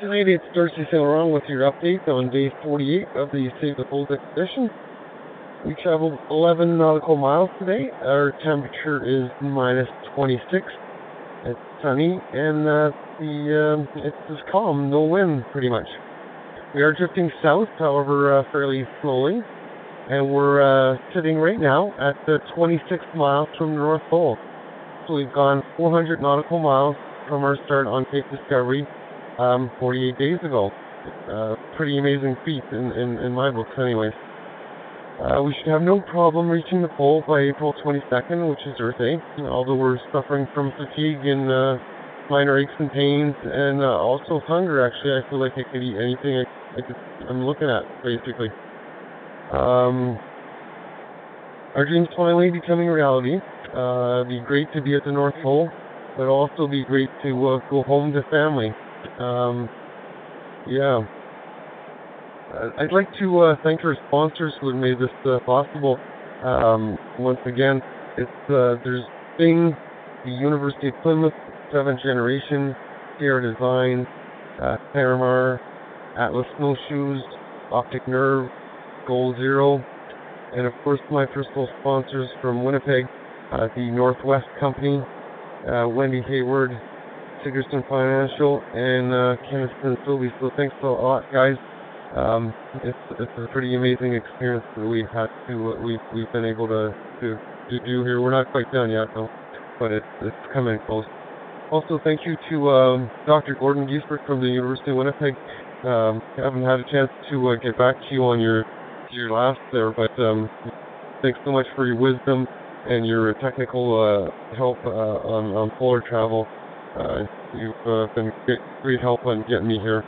Tonight it's Darcy St. Laurent with your update on day 48 of the Save the Poles expedition. We traveled 11 nautical miles today. Our temperature is minus 26. It's sunny and uh, the uh, it's just calm, no wind pretty much. We are drifting south, however, uh, fairly slowly, and we're uh, sitting right now at the 26 miles from the North Pole. So we've gone 400 nautical miles from our start on Cape Discovery um, 48 days ago. Uh, pretty amazing feat in, in, in my books, anyways. Uh, we should have no problem reaching the pole by April 22nd, which is Earth Day, although we're suffering from fatigue and uh, minor aches and pains, and uh, also hunger. Actually, I feel like I could eat anything I, I could, I'm looking at, basically. Um, our dreams finally becoming reality. Uh, it'd be great to be at the North Pole, but also be great to uh, go home to family. Um, yeah. I'd like to uh, thank our sponsors who have made this uh, possible. Um, once again, it's uh, there's Bing, the University of Plymouth, Seventh Generation, Sierra Design, uh, Paramar, Atlas Snowshoes, Optic Nerve, Goal Zero, and of course my personal sponsors from Winnipeg, uh, the Northwest Company, uh, Wendy Hayward, Sigerson Financial, and uh, Kenneth and Sylvie. So thanks a lot, guys. Um, it's it's a pretty amazing experience that we've had to uh, we've we've been able to, to to do here. We're not quite done yet though, but it's it's coming close. Also, thank you to um, Dr. Gordon Giesbrecht from the University of Winnipeg. Um, I haven't had a chance to uh, get back to you on your your last there, but um, thanks so much for your wisdom and your technical uh, help uh, on on polar travel. Uh, you've uh, been great, help on getting me here.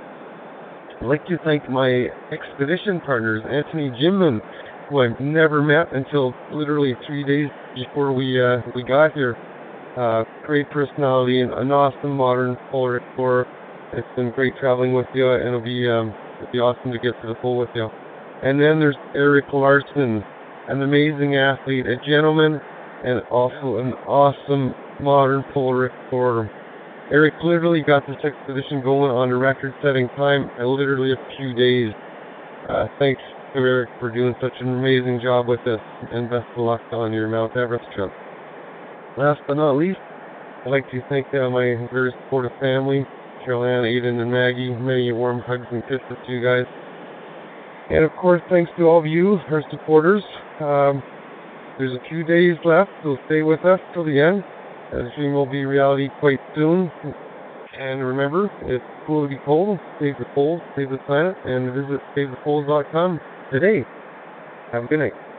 I'd like to thank my expedition partners, Antony Jinman, who I've never met until literally three days before we uh, we got here. Uh, great personality and an awesome modern polar explorer. It's been great traveling with you, and it'll be um, it'll be awesome to get to the pole with you. And then there's Eric Larsen, an amazing athlete, a gentleman, and also an awesome modern polar explorer. Eric literally got this expedition going on a record-setting time in literally a few days. Uh, thanks to Eric for doing such an amazing job with this, and best of luck on your Mount Everest trip. Last but not least, I'd like to thank uh, my very supportive family, Carolyn, Aiden, and Maggie. Many warm hugs and kisses to you guys. And of course, thanks to all of you, our supporters. Um, there's a few days left, so stay with us till the end. The dream will be reality quite soon. And remember, it's cool to be cold. Save the poles, save the planet, and visit savethepoles.com today. Have a good night.